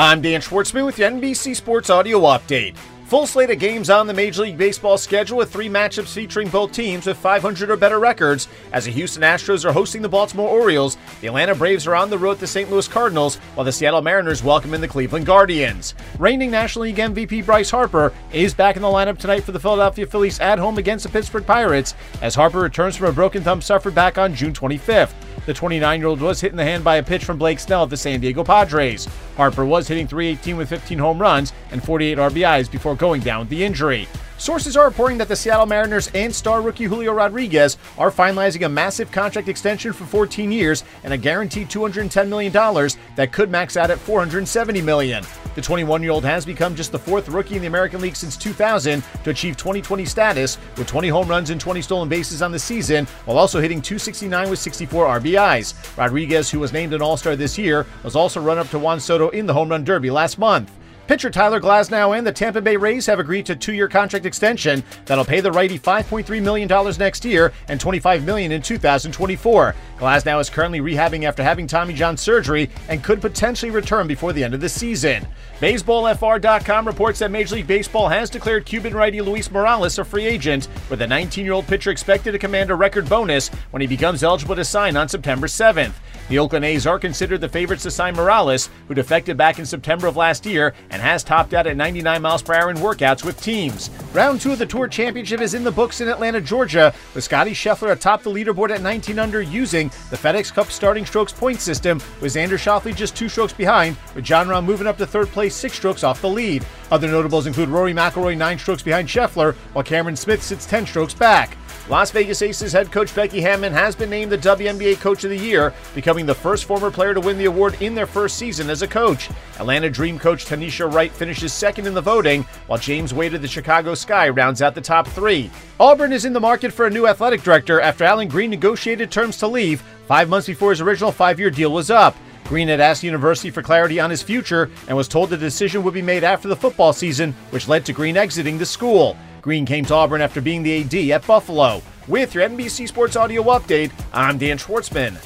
I'm Dan Schwartzman with NBC Sports Audio Update. Full slate of games on the Major League Baseball schedule with three matchups featuring both teams with 500 or better records. As the Houston Astros are hosting the Baltimore Orioles, the Atlanta Braves are on the road to St. Louis Cardinals, while the Seattle Mariners welcome in the Cleveland Guardians. Reigning National League MVP Bryce Harper is back in the lineup tonight for the Philadelphia Phillies at home against the Pittsburgh Pirates, as Harper returns from a broken thumb suffered back on June 25th. The 29 year old was hit in the hand by a pitch from Blake Snell of the San Diego Padres. Harper was hitting 318 with 15 home runs and 48 RBIs before going down with the injury. Sources are reporting that the Seattle Mariners and star rookie Julio Rodriguez are finalizing a massive contract extension for 14 years and a guaranteed $210 million that could max out at 470 million. The 21-year-old has become just the fourth rookie in the American League since 2000 to achieve 2020 status with 20 home runs and 20 stolen bases on the season, while also hitting 269 with 64 RBIs. Rodriguez, who was named an All-Star this year, was also run-up to Juan Soto in the home run derby last month. Pitcher Tyler Glasnow and the Tampa Bay Rays have agreed to a two-year contract extension that'll pay the righty $5.3 million next year and 25 million in 2024. Glasnow is currently rehabbing after having Tommy John surgery and could potentially return before the end of the season. BaseballFR.com reports that Major League Baseball has declared Cuban righty Luis Morales a free agent, with the 19-year-old pitcher expected to command a record bonus when he becomes eligible to sign on September 7th. The Oakland A's are considered the favorites to sign Morales, who defected back in September of last year and has topped out at 99 miles per hour in workouts with teams. Round two of the Tour Championship is in the books in Atlanta, Georgia, with Scottie Scheffler atop the leaderboard at 19 under using the FedEx Cup starting strokes point system, with Xander Schauffele just two strokes behind, with Jon Rahm moving up to third place six strokes off the lead. Other notables include Rory McIlroy nine strokes behind Scheffler, while Cameron Smith sits 10 strokes back. Las Vegas Aces head coach Becky Hammon has been named the WNBA Coach of the Year, becoming the first former player to win the award in their first season as a coach. Atlanta Dream coach Tanisha Wright finishes second in the voting, while James Wade of the Chicago Sky rounds out the top three. Auburn is in the market for a new athletic director after Allen Greene negotiated terms to leave five months before his original five year deal was up. Greene had asked the university for clarity on his future and was told the decision would be made after the football season, which led to Greene exiting the school. Greene came to Auburn after being the AD at Buffalo. With your NBC Sports Audio Update, I'm Dan Schwartzman.